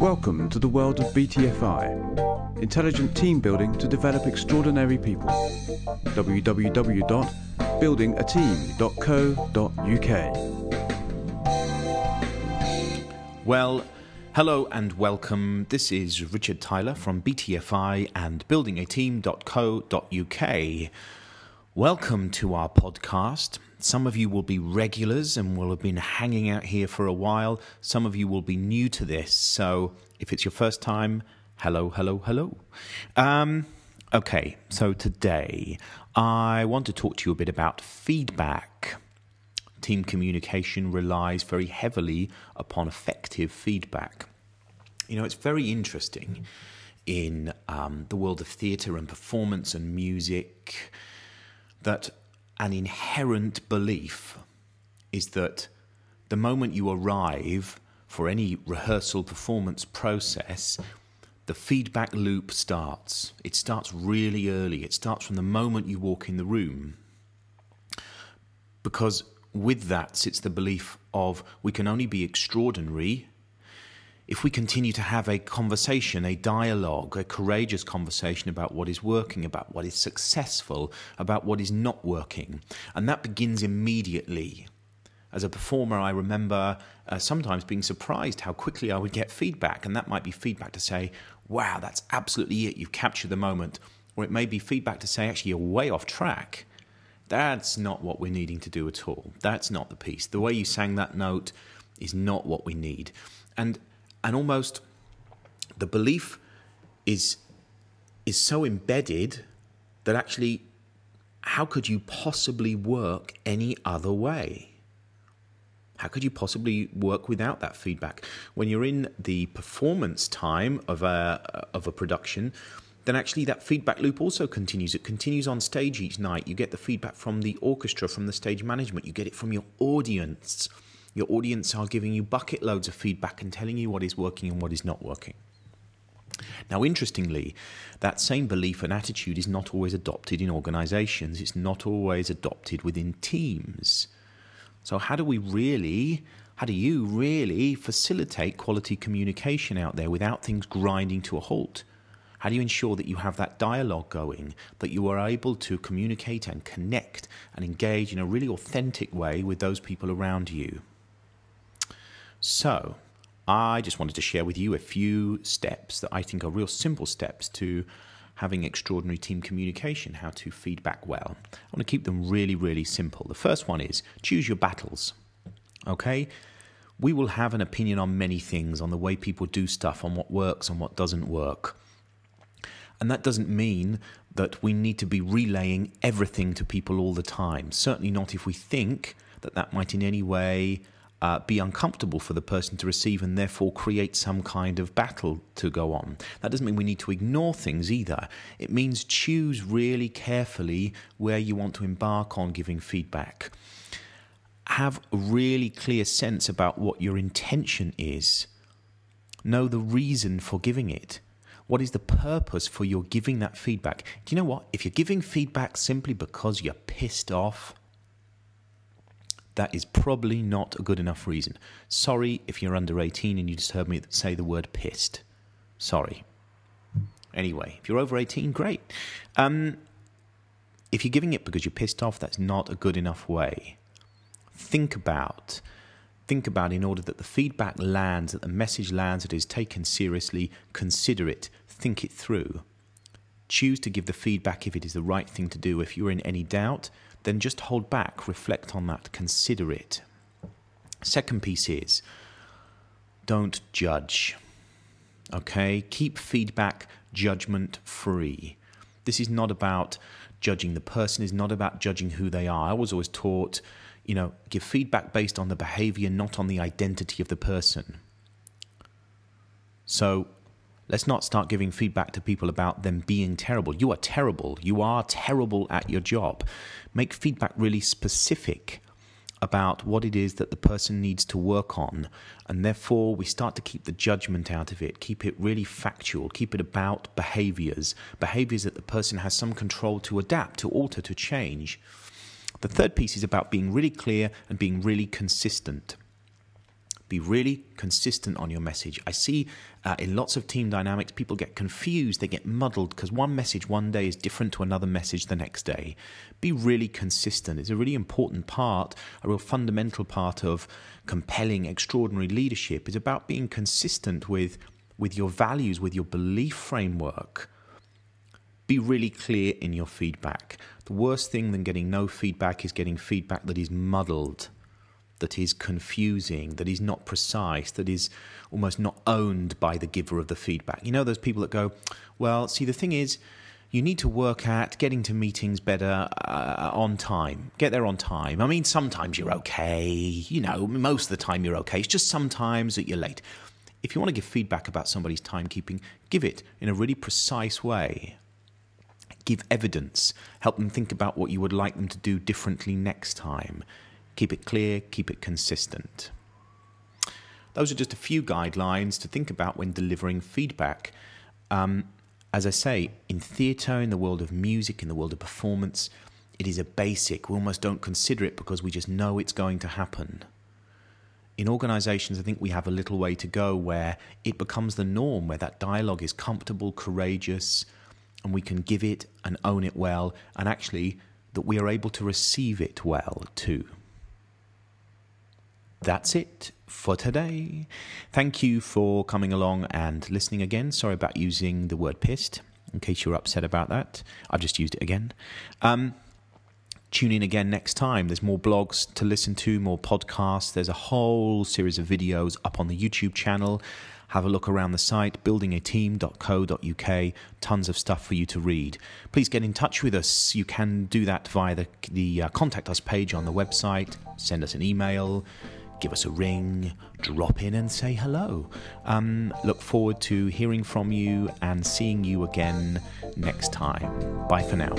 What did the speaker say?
Welcome to the world of BTFI, intelligent team building to develop extraordinary people. www.buildingateam.co.uk. Well, hello and welcome. This is Richard Tyler from BTFI and buildingateam.co.uk. Welcome to our podcast. Some of you will be regulars and will have been hanging out here for a while. Some of you will be new to this. So if it's your first time, hello, hello, hello. Um, okay, so today I want to talk to you a bit about feedback. Team communication relies very heavily upon effective feedback. You know, it's very interesting in um, the world of theatre and performance and music that an inherent belief is that the moment you arrive for any rehearsal performance process, the feedback loop starts. It starts really early. It starts from the moment you walk in the room. Because with that sits the belief of we can only be extraordinary if we continue to have a conversation, a dialogue, a courageous conversation about what is working, about what is successful, about what is not working, and that begins immediately. As a performer, I remember uh, sometimes being surprised how quickly I would get feedback, and that might be feedback to say, wow, that's absolutely it, you've captured the moment. Or it may be feedback to say, actually, you're way off track. That's not what we're needing to do at all. That's not the piece. The way you sang that note is not what we need. And and almost the belief is is so embedded that actually how could you possibly work any other way? How could you possibly work without that feedback? When you're in the performance time of a of a production then actually that feedback loop also continues. It continues on stage each night. You get the feedback from the orchestra from the stage management. You get it from your audience your audience are giving you bucket loads of feedback and telling you what is working and what is not working. Now, interestingly, that same belief and attitude is not always adopted in organizations, it's not always adopted within teams. So, how do we really, how do you really facilitate quality communication out there without things grinding to a halt? How do you ensure that you have that dialogue going, that you are able to communicate and connect and engage in a really authentic way with those people around you? So, I just wanted to share with you a few steps that I think are real simple steps to having extraordinary team communication, how to feedback well. I want to keep them really, really simple. The first one is choose your battles. Okay? We will have an opinion on many things, on the way people do stuff, on what works and what doesn't work. And that doesn't mean that we need to be relaying everything to people all the time. Certainly not if we think that that might in any way uh, be uncomfortable for the person to receive and therefore create some kind of battle to go on. That doesn't mean we need to ignore things either. It means choose really carefully where you want to embark on giving feedback. Have a really clear sense about what your intention is. Know the reason for giving it. What is the purpose for your giving that feedback? Do you know what? If you're giving feedback simply because you're pissed off, that is probably not a good enough reason. Sorry if you're under 18 and you just heard me say the word pissed. Sorry. Anyway, if you're over 18, great. Um, if you're giving it because you're pissed off, that's not a good enough way. Think about, think about in order that the feedback lands, that the message lands, that is taken seriously, consider it, think it through. Choose to give the feedback if it is the right thing to do. If you're in any doubt, then just hold back, reflect on that, consider it. Second piece is don't judge. Okay? Keep feedback judgment free. This is not about judging the person, is not about judging who they are. I was always taught, you know, give feedback based on the behavior, not on the identity of the person. So Let's not start giving feedback to people about them being terrible. You are terrible. You are terrible at your job. Make feedback really specific about what it is that the person needs to work on. And therefore, we start to keep the judgment out of it, keep it really factual, keep it about behaviors, behaviors that the person has some control to adapt, to alter, to change. The third piece is about being really clear and being really consistent Be really consistent on your message. I see uh, in lots of team dynamics, people get confused, they get muddled because one message one day is different to another message the next day. Be really consistent. It's a really important part, a real fundamental part of compelling, extraordinary leadership. Is about being consistent with, with your values, with your belief framework. Be really clear in your feedback. The worst thing than getting no feedback is getting feedback that is muddled that is confusing, that is not precise, that is almost not owned by the giver of the feedback. You know, those people that go, well, see, the thing is, you need to work at getting to meetings better uh, on time. Get there on time. I mean, sometimes you're okay. You know, most of the time you're okay. It's just sometimes that you're late. If you want to give feedback about somebody's timekeeping, give it in a really precise way. Give evidence. Help them think about what you would like them to do differently next time. Keep it clear, keep it consistent. Those are just a few guidelines to think about when delivering feedback. Um, as I say, in theatre, in the world of music, in the world of performance, it is a basic. We almost don't consider it because we just know it's going to happen. In organizations, I think we have a little way to go where it becomes the norm, where that dialogue is comfortable, courageous, and we can give it and own it well, and actually that we are able to receive it well too that's it for today. Thank you for coming along and listening again. Sorry about using the word pissed, in case you're upset about that. I've just used it again. Um, tune in again next time. There's more blogs to listen to, more podcasts. There's a whole series of videos up on the YouTube channel. Have a look around the site, buildingateam.co.uk. Tons of stuff for you to read. Please get in touch with us. You can do that via the, the uh, contact us page on the website. Send us an email give us a ring, drop in and say hello. Um, look forward to hearing from you and seeing you again next time. Bye for now.